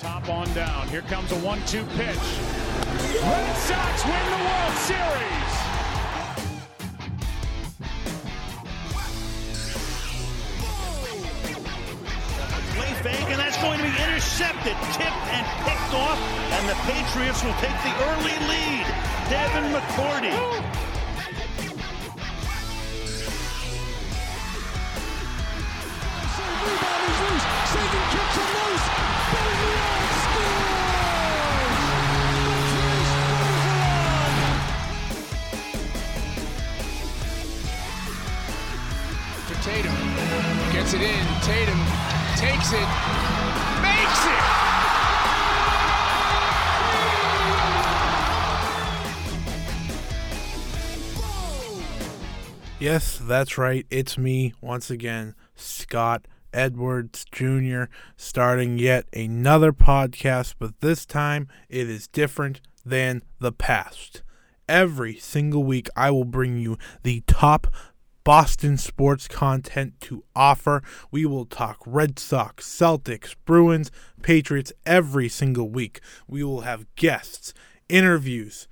top on down. Here comes a one-two pitch. Red Sox win the World Series. Way fake, and that's going to be intercepted, tipped, and picked off. And the Patriots will take the early lead. Devin McCourty. Tatum. Gets it in. Tatum takes it. Makes it! Yes, that's right. It's me once again, Scott Edwards Jr., starting yet another podcast, but this time it is different than the past. Every single week, I will bring you the top Boston sports content to offer. We will talk Red Sox, Celtics, Bruins, Patriots every single week. We will have guests, interviews,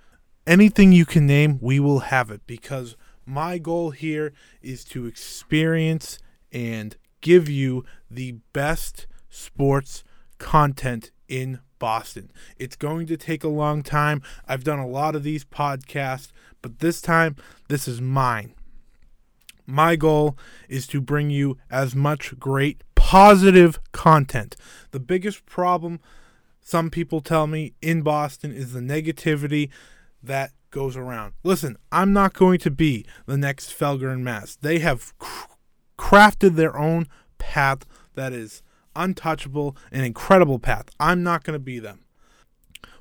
anything you can name, we will have it because my goal here is to experience and give you the best sports content in Boston. It's going to take a long time. I've done a lot of these podcasts, but this time, this is mine. My goal is to bring you as much great positive content. The biggest problem some people tell me in Boston is the negativity that goes around. Listen, I'm not going to be the next Felger and Mazz. They have cr- crafted their own path that is untouchable, an incredible path. I'm not going to be them.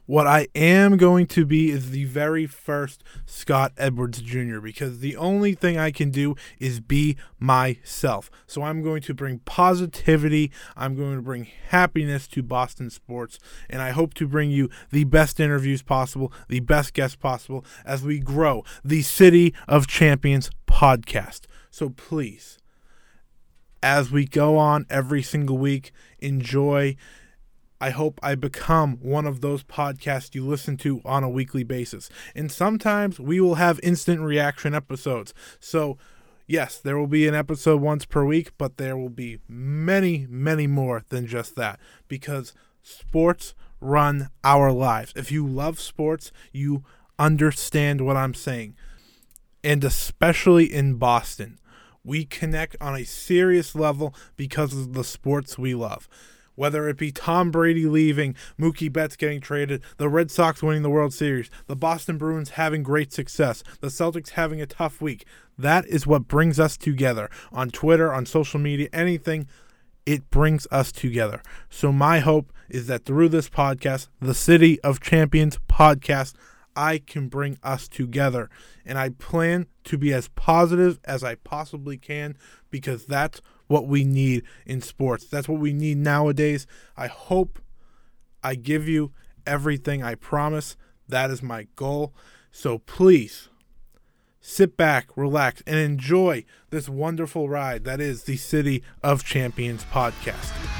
What I am going to be is the very first Scott Edwards Jr. because the only thing I can do is be myself. So I'm going to bring positivity, I'm going to bring happiness to Boston sports, and I hope to bring you the best interviews possible, the best guests possible as we grow the City of Champions podcast. So please, as we go on every single week, enjoy. I hope I become one of those podcasts you listen to on a weekly basis. And sometimes we will have instant reaction episodes. So, yes, there will be an episode once per week, but there will be many, many more than just that because sports run our lives. If you love sports, you understand what I'm saying. And especially in Boston, we connect on a serious level because of the sports we love whether it be Tom Brady leaving, Mookie Betts getting traded, the Red Sox winning the World Series, the Boston Bruins having great success, the Celtics having a tough week. That is what brings us together on Twitter, on social media, anything. It brings us together. So, my hope is that through this podcast, the City of Champions podcast, I can bring us together. And I plan to be as positive as I possibly can because that's what we need in sports. That's what we need nowadays. I hope I give you everything I promise. That is my goal. So please sit back, relax, and enjoy this wonderful ride that is the City of Champions podcast.